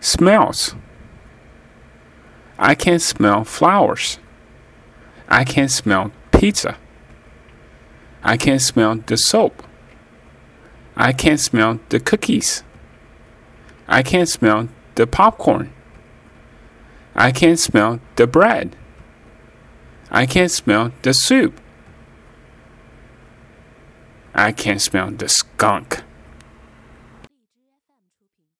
Smells. I can smell flowers. I can smell pizza. I can smell the soap. I can smell the cookies. I can smell the popcorn. I can smell the bread. I can smell the soup. I can smell the skunk.